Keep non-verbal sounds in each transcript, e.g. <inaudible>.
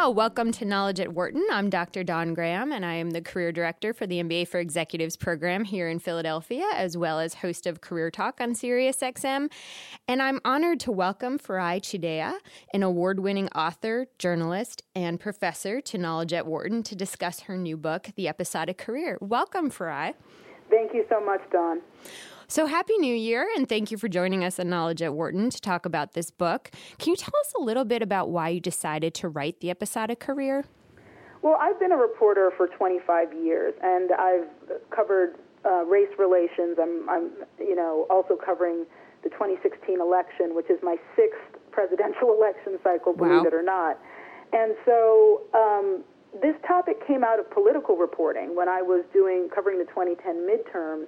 Well, welcome to Knowledge at Wharton. I'm Dr. Dawn Graham, and I am the Career Director for the MBA for Executives program here in Philadelphia, as well as host of Career Talk on SiriusXM. And I'm honored to welcome Farai Chideya, an award winning author, journalist, and professor to Knowledge at Wharton, to discuss her new book, The Episodic Career. Welcome, Farai. Thank you so much, Dawn. So, Happy New Year, and thank you for joining us on Knowledge at Wharton to talk about this book. Can you tell us a little bit about why you decided to write The Episodic Career? Well, I've been a reporter for 25 years, and I've covered uh, race relations. I'm, I'm, you know, also covering the 2016 election, which is my sixth presidential <laughs> election cycle, believe Wow. it or not. And so um, this topic came out of political reporting when I was doing covering the 2010 midterms,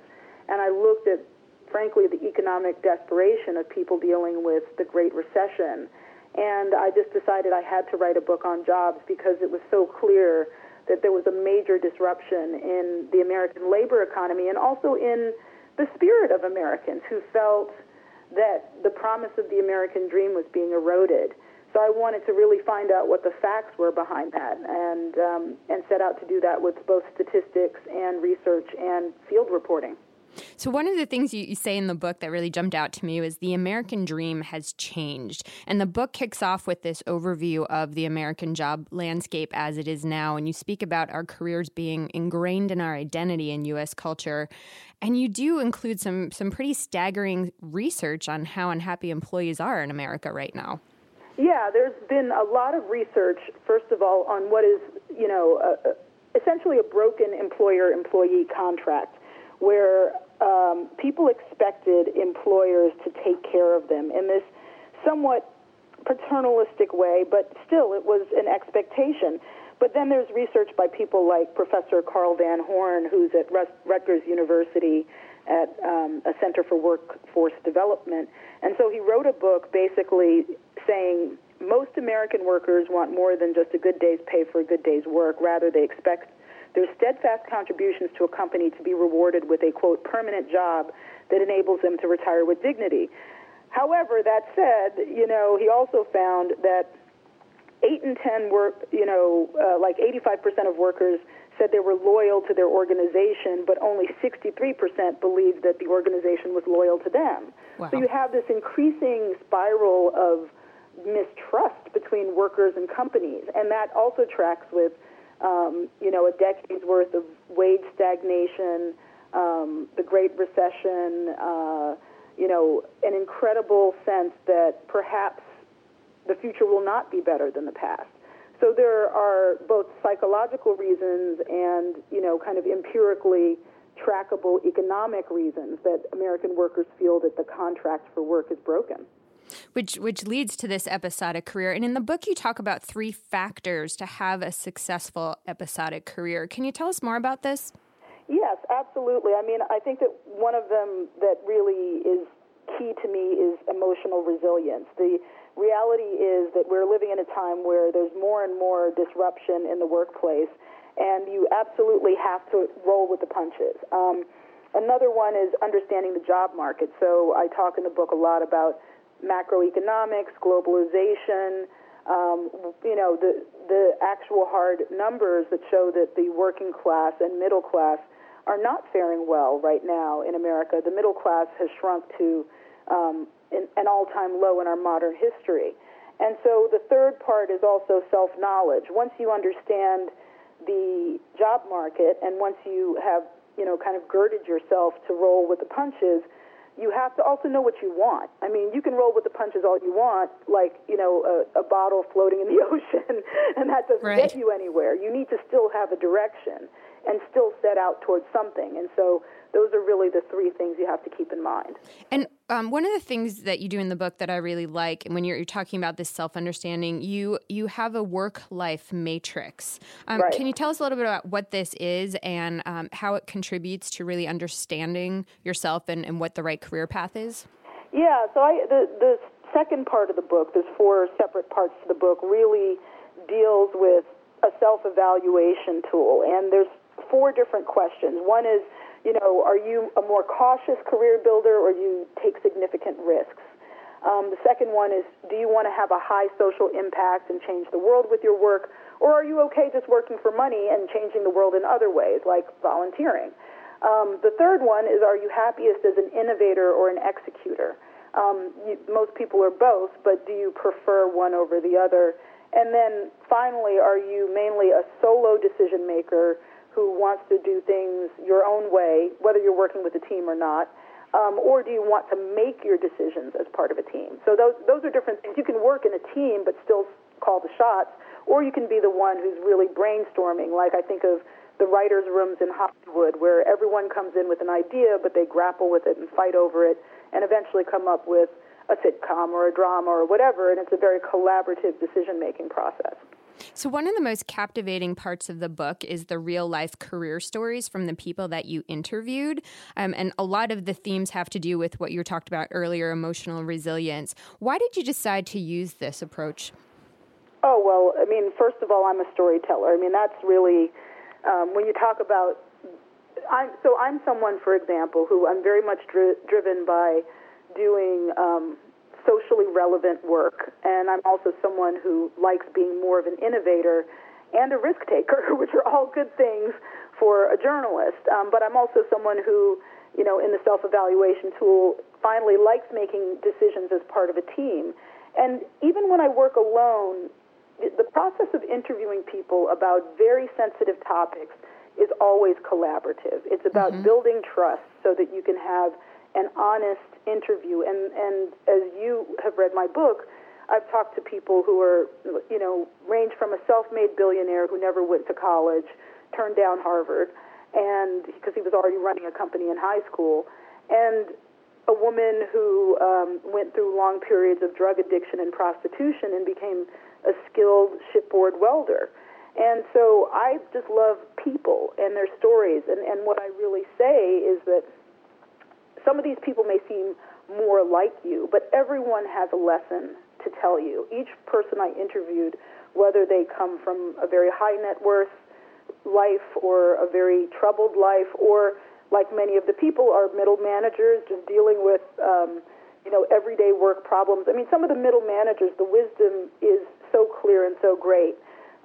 and I looked at, frankly, the economic desperation of people dealing with the Great Recession. And I just decided I had to write a book on jobs because it was so clear that there was a major disruption in the American labor economy and also in the spirit of Americans who felt that the promise of the American dream was being eroded. So I wanted to really find out what the facts were behind that, and um, and set out to do that with both statistics and research and field reporting. So, one of the things you, you say in the book that really jumped out to me was the American dream has changed. And the book kicks off with this overview of the American job landscape as it is now. And you speak about our careers being ingrained in our identity in U.S. culture. And you do include some, some pretty staggering research on how unhappy employees are in America right now. Yeah, there's been a lot of research, first of all, on what is, you know, uh, essentially a broken employer employee contract where um, people expected employers to take care of them in this somewhat paternalistic way, but still it was an expectation. But then there's research by people like Professor Carl Van Horn, who's at Rutgers University at um, a Center for Workforce Development. And so he wrote a book basically saying most American workers want more than just a good day's pay for a good day's work. Rather, they expect their steadfast contributions to a company to be rewarded with a, quote, permanent job that enables them to retire with dignity. However, that said, you know, he also found that eight in ten work, you know, uh, like 85% of workers said they were loyal to their organization, but only 63% believed that the organization was loyal to them. Wow. So you have this increasing spiral of mistrust between workers and companies, and that also tracks with, um, you know, a decade's worth of wage stagnation, um, the Great Recession, uh, you know, an incredible sense that perhaps the future will not be better than the past. So there are both psychological reasons and, you know, kind of empirically trackable economic reasons that American workers feel that the contract for work is broken. Which, which leads to this episodic career. And in the book, you talk about three factors to have a successful episodic career. Can you tell us more about this? Yes, absolutely. I mean, I think that one of them that really is key to me is emotional resilience. The reality is that we're living in a time where there's more and more disruption in the workplace, and you absolutely have to roll with the punches. Um, another one is understanding the job market. So I talk in the book a lot about macroeconomics, globalization, um, you know, the, the actual hard numbers that show that the working class and middle class are not faring well right now in America. The middle class has shrunk to um, an, an all-time low in our modern history. And so the third part is also self-knowledge. Once you understand the job market and once you have, you know, kind of girded yourself to roll with the punches, you have to also know what you want. I mean, you can roll with the punches all you want, like, you know, a, a bottle floating in the <laughs> ocean, and that doesn't Right. get you anywhere. You need to still have a direction and still set out towards something. And so those are really the three things you have to keep in mind. And um, one of the things that you do in the book that I really like, and when you're, you're talking about this self understanding, you you have a work life matrix. Um, Right. Can you tell us a little bit about what this is and um, how it contributes to really understanding yourself and, and what the right career path is? Yeah, so I, the, the second part of the book, there's four separate parts to the book, really deals with a self-evaluation tool, and there's four different questions. One is, you know, are you a more cautious career builder or do you take significant risks? Um, the second one is, do you want to have a high social impact and change the world with your work, or are you okay just working for money and changing the world in other ways, like volunteering? Um, the third one is, are you happiest as an innovator or an executor? Um, you, most people are both, but do you prefer one over the other? And then finally, are you mainly a solo decision maker who wants to do things your own way, whether you're working with a team or not? Um, or do you want to make your decisions as part of a team? So those those are different things. You can work in a team but still call the shots, or you can be the one who's really brainstorming. Like I think of the writers' rooms in Hollywood, where everyone comes in with an idea, but they grapple with it and fight over it, and eventually come up with a sitcom or a drama or whatever. And it's a very collaborative decision-making process. So, one of the most captivating parts of the book is the real life career stories from the people that you interviewed. Um, and a lot of the themes have to do with what you talked about earlier emotional resilience. Why did you decide to use this approach? Oh, well, I mean, first of all, I'm a storyteller. I mean, that's really, um, when you talk about, I'm, so I'm someone, for example, who I'm very much dri- driven by doing um, socially relevant work, and I'm also someone who likes being more of an innovator and a risk taker, <laughs> which are all good things for a journalist. Um, but I'm also someone who, you know, in the self-evaluation tool, finally likes making decisions as part of a team. And even when I work alone, the process of interviewing people about very sensitive topics is always collaborative. It's about mm-hmm. building trust so that you can have an honest interview. And, and as you have read my book, I've talked to people who are, you know, range from a self-made billionaire who never went to college, turned down Harvard, and because he was already running a company in high school, and a woman who um, went through long periods of drug addiction and prostitution and became a skilled shipboard welder. And so I just love people and their stories. And, and what I really say is that some of these people may seem more like you, but everyone has a lesson to tell you. Each person I interviewed, whether they come from a very high net worth life or a very troubled life, or like many of the people are middle managers just dealing with, um, you know, everyday work problems. I mean, some of the middle managers, the wisdom is so clear and so great.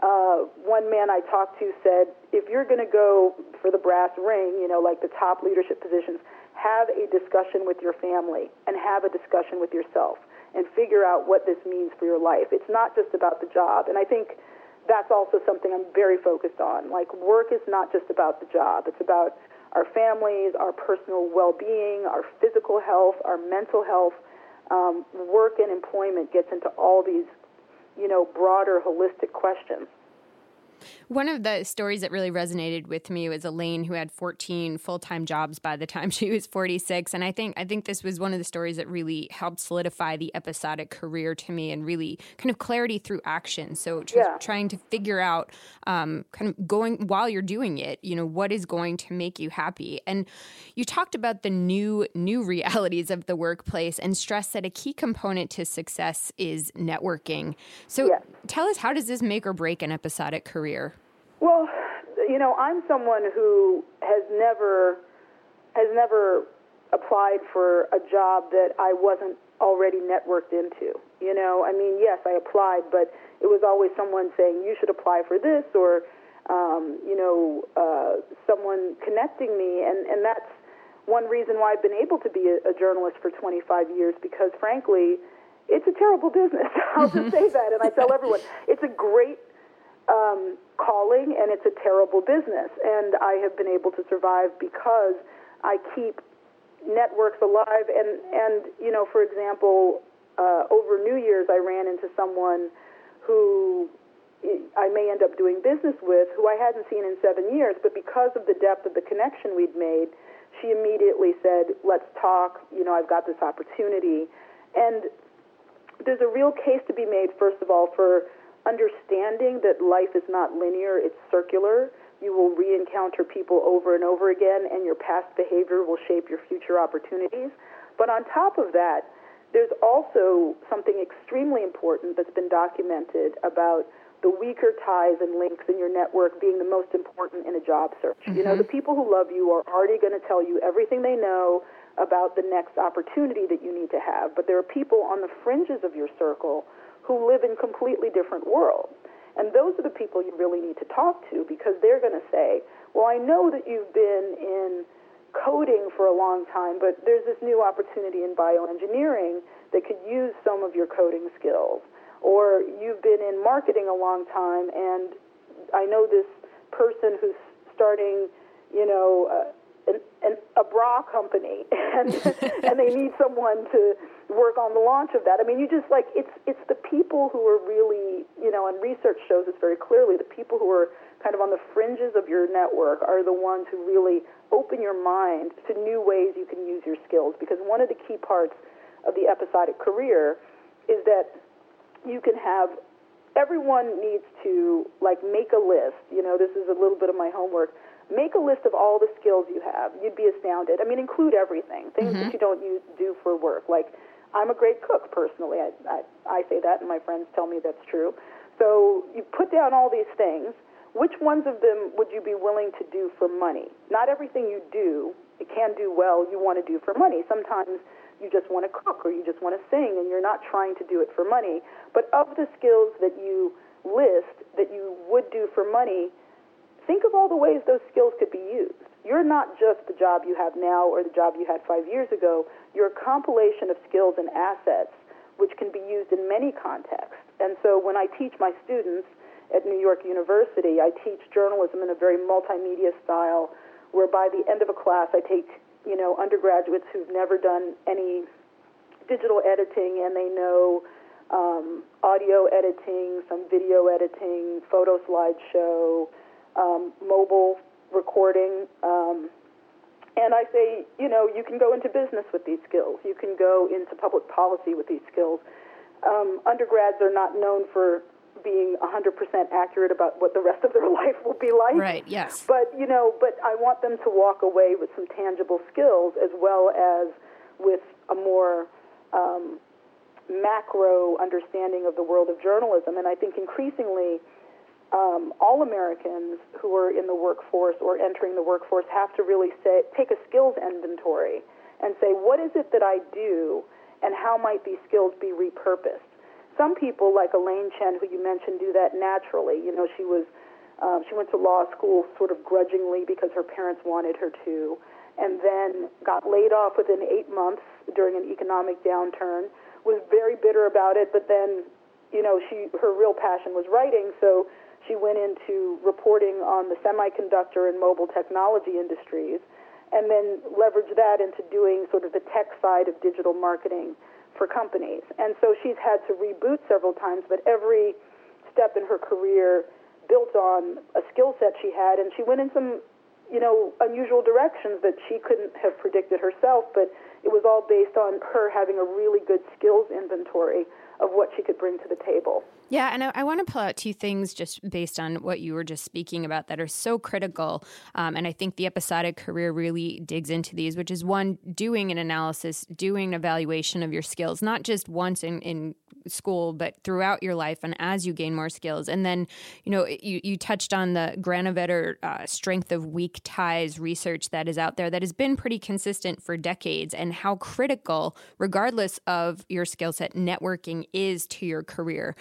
Uh, one man I talked to said, if you're going to go for the brass ring, you know, like the top leadership positions, have a discussion with your family and have a discussion with yourself and figure out what this means for your life. It's not just about the job. And I think that's also something I'm very focused on. Like, work is not just about the job, it's about our families, our personal well being, our physical health, our mental health. Um, work and employment gets into all these, you know, broader, holistic questions. One of the stories that really resonated with me was Elaine, who had 14 full time jobs by the time <laughs> she was 46. And I think I think this was one of the stories that really helped solidify the episodic career to me and really kind of clarity through action. So tr- yeah. trying to figure out um, kind of going while you're doing it, you know, what is going to make you happy. And you talked about the new new <laughs> realities of the workplace and stress that a key component to success is networking. So yeah. tell us how does this make or break an episodic career? Well, you know, I'm someone who has never has never applied for a job that I wasn't already networked into. You know, I mean, yes, I applied, but it was always someone saying you should apply for this, or um, you know, uh, someone connecting me, and and that's one reason why I've been able to be a, a journalist for 25 years because, frankly, it's a terrible business. <laughs> I'll just say that, and I tell everyone it's a great um, calling and it's a terrible business. And I have been able to survive because I keep networks alive. And, and you know, for example, uh, over New Year's, I ran into someone who I may end up doing business with who I hadn't seen in seven years, but because of the depth of the connection we'd made, she immediately said, Let's talk. You know, I've got this opportunity. And there's a real case to be made, first of all, for understanding that life is not linear, it's circular. You will re encounter people over and over again, and your past behavior will shape your future opportunities. But on top of that, there's also something extremely important that's been documented about the weaker ties and links in your network being the most important in a job search. Mm-hmm. You know, the people who love you are already going to tell you everything they know about the next opportunity that you need to have, but there are people on the fringes of your circle who live in completely different worlds. And those are the people you really need to talk to because they're going to say, well, I know that you've been in coding for a long time, but there's this new opportunity in bioengineering that could use some of your coding skills. Or you've been in marketing a long time, and I know this person who's starting, you know, uh, an, an, a bra company, <laughs> and and they need someone to work on the launch of that. I mean, you just like it's it's the people who are really, you know, and research shows this very clearly. The people who are kind of on the fringes of your network are the ones who really open your mind to new ways you can use your skills. Because one of the key parts of the episodic career is that you can have everyone needs to like make a list. You know, this is a little bit of my homework. Make a list of all the skills you have. You'd be astounded. I mean, include everything, things mm-hmm. that you don't use, do for work. Like, I'm a great cook personally. I, I, I say that, and my friends tell me that's true. So you put down all these things. Which ones of them would you be willing to do for money? Not everything you do, it can do well, you want to do for money. Sometimes you just want to cook or you just want to sing and you're not trying to do it for money. But of the skills that you list that you would do for money, think of all the ways those skills could be used. You're not just the job you have now or the job you had five years ago. You're a compilation of skills and assets which can be used in many contexts. And so when I teach my students at New York University, I teach journalism in a very multimedia style where by the end of a class I take you know, undergraduates who've never done any digital editing and they know um, audio editing, some video editing, photo slideshow, um, mobile recording. Um, and I say, you know, you can go into business with these skills. You can go into public policy with these skills. Um, undergrads are not known for being 100% accurate about what the rest of their <laughs> life will be like. Right, yes. But, you know, but I want them to walk away with some tangible skills as well as with a more um, macro understanding of the world of journalism. And I think increasingly, um, all Americans who are in the workforce or entering the workforce have to really say, take a skills inventory and say, what is it that I do and how might these skills be repurposed? some people, like Elaine Chen, who you mentioned, do that naturally. You know, she was um, she went to law school sort of grudgingly because her parents wanted her to, and then got laid off within eight months during an economic downturn. Was very bitter about it, but then, you know, she her real passion was writing, so she went into reporting on the semiconductor and mobile technology industries, and then leveraged that into doing sort of the tech side of digital marketing for companies. And so she's had to reboot several times, but every step in her career built on a skill set she had, and she went in some, you know, unusual directions that she couldn't have predicted herself, but it was all based on her having a really good skills inventory of what she could bring to the table. Yeah, and I, I want to pull out two things just based on what you were just speaking about that are so critical. Um, and I think the episodic career really digs into these, which is one, doing an analysis, doing an evaluation of your skills, not just once in, in school, but throughout your life and as you gain more skills. And then, you know, you, you touched on the Granovetter uh, strength of weak ties research that is out there that has been pretty consistent for decades and how critical, regardless of your skill set, networking is to your career.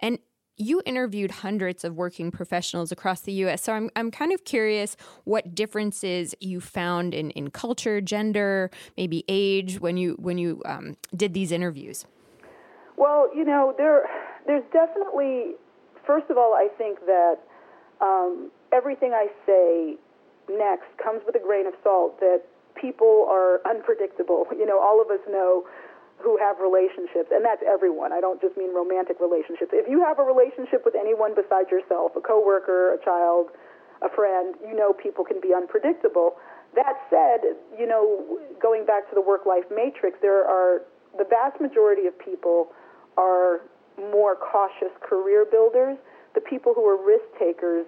And you interviewed hundreds of working professionals across the US. So I'm, I'm kind of curious what differences you found in, in culture, gender, maybe age when you when you um, did these interviews. Well, you know, there there's definitely first of all, I think that um, everything I say next comes with a grain of salt that people are unpredictable. <laughs> You know, all of us know who have relationships, and that's everyone. I don't just mean romantic relationships. If you have a relationship with anyone besides yourself, a coworker, a child, a friend, you know people can be unpredictable. That said, you know, going back to the work-life matrix, there are the vast majority of people are more cautious career builders. The people who are risk takers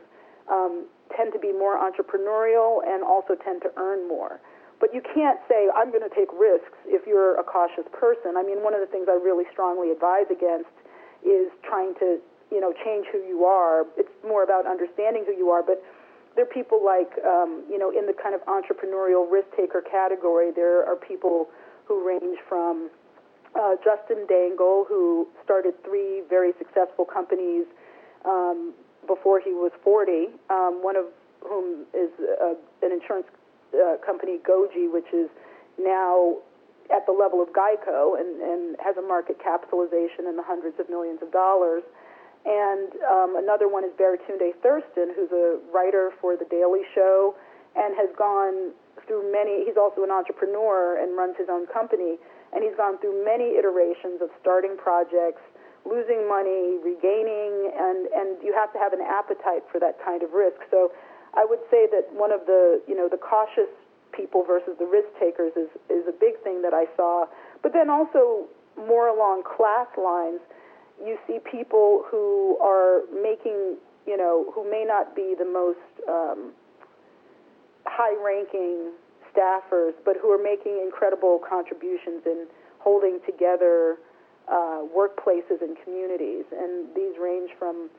um, tend to be more entrepreneurial and also tend to earn more. But you can't say, I'm going to take risks if you're a cautious person. I mean, one of the things I really strongly advise against is trying to, you know, change who you are. It's more about understanding who you are. But there are people like, um, you know, in the kind of entrepreneurial risk taker category, there are people who range from uh, Justin Dangel, who started three very successful companies um, before he was 40, um, one of whom is uh, an insurance uh, company, Goji, which is now at the level of Geico and, and has a market capitalization in the hundreds of millions of dollars. And um, another one is Baratunde Thurston, who's a writer for The Daily Show and has gone through many, he's also an entrepreneur and runs his own company, and he's gone through many iterations of starting projects, losing money, regaining, and, and you have to have an appetite for that kind of risk. So I would say that one of the, you know, the cautious people versus the risk takers is, is a big thing that I saw. But then also more along class lines, you see people who are making, you know, who may not be the most um, high-ranking staffers, but who are making incredible contributions in holding together uh, workplaces and communities. And these range from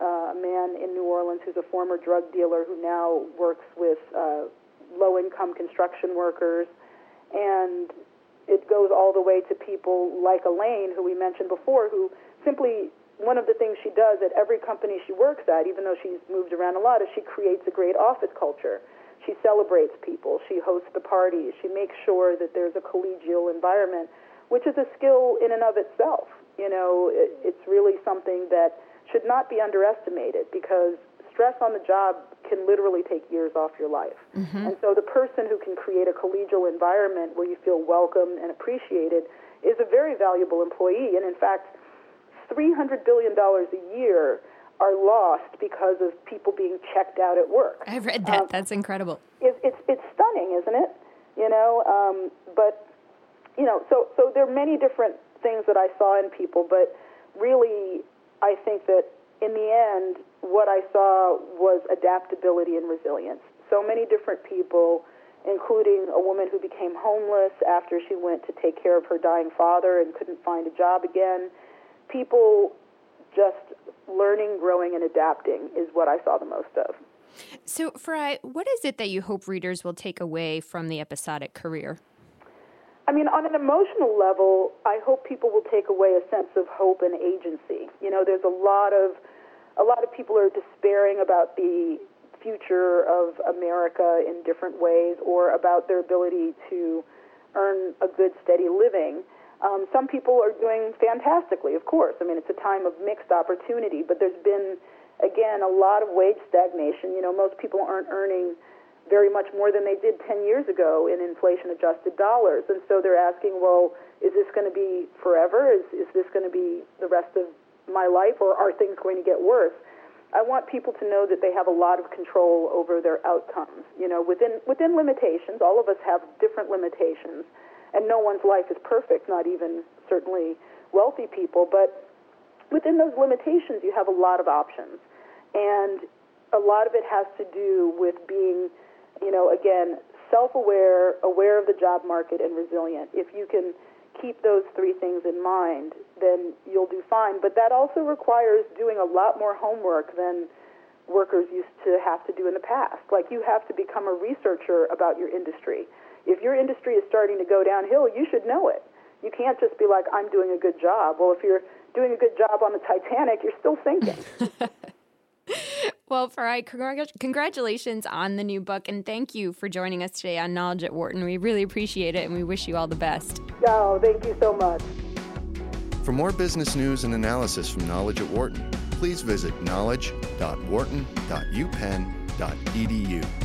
uh, a man in New Orleans who's a former drug dealer who now works with uh, low income construction workers. And it goes all the way to people like Elaine, who we mentioned before, who simply, one of the things she does at every company she works at, even though she's moved around a lot, is she creates a great office culture. She celebrates people, she hosts the parties, she makes sure that there's a collegial environment, which is a skill in and of itself. You know, it, it's really something that should not be underestimated because stress on the job can literally take years off your life. Mm-hmm. And so the person who can create a collegial environment where you feel welcome and appreciated is a very valuable employee. And in fact, $300 billion a year are lost because of people being checked out at work. I've read that. Um, That's incredible. It, it's, it's stunning, isn't it? You know, um, but, you know, so, so there are many different things that I saw in people, but really I think that in the end, what I saw was adaptability and resilience. So many different people, including a woman who became homeless after she went to take care of her dying father and couldn't find a job again. People just learning, growing, and adapting is what I saw the most of. So, Farai, what is it that you hope readers will take away from the episodic career? I mean, on an emotional level, I hope people will take away a sense of hope and agency. You know, there's a lot of a lot of people are despairing about the future of America in different ways or about their ability to earn a good, steady living. Um, some people are doing fantastically, of course. I mean, it's a time of mixed opportunity, but there's been, again, a lot of wage stagnation. You know, most people aren't earning very much more than they did 10 years ago in inflation adjusted dollars. And so they're asking, well, is this going to be forever? Is, is this going to be the rest of my life, or are things going to get worse? I want people to know that they have a lot of control over their outcomes. You know, within within limitations, all of us have different limitations, and no one's life is perfect, not even certainly wealthy people. But within those limitations, you have a lot of options, and a lot of it has to do with being you know, again, self-aware, aware of the job market, and resilient. If you can keep those three things in mind, then you'll do fine. But that also requires doing a lot more homework than workers used to have to do in the past. Like you have to become a researcher about your industry. If your industry is starting to go downhill, you should know it. You can't just be like, I'm doing a good job. Well, if you're doing a good job on the Titanic, you're still sinking. <laughs> Well, Farai, congratulations on the new book, and thank you for joining us today on Knowledge at Wharton. We really appreciate it, and we wish you all the best. Oh, thank you so much. For more business news and analysis from Knowledge at Wharton, please visit knowledge.wharton.upenn.edu.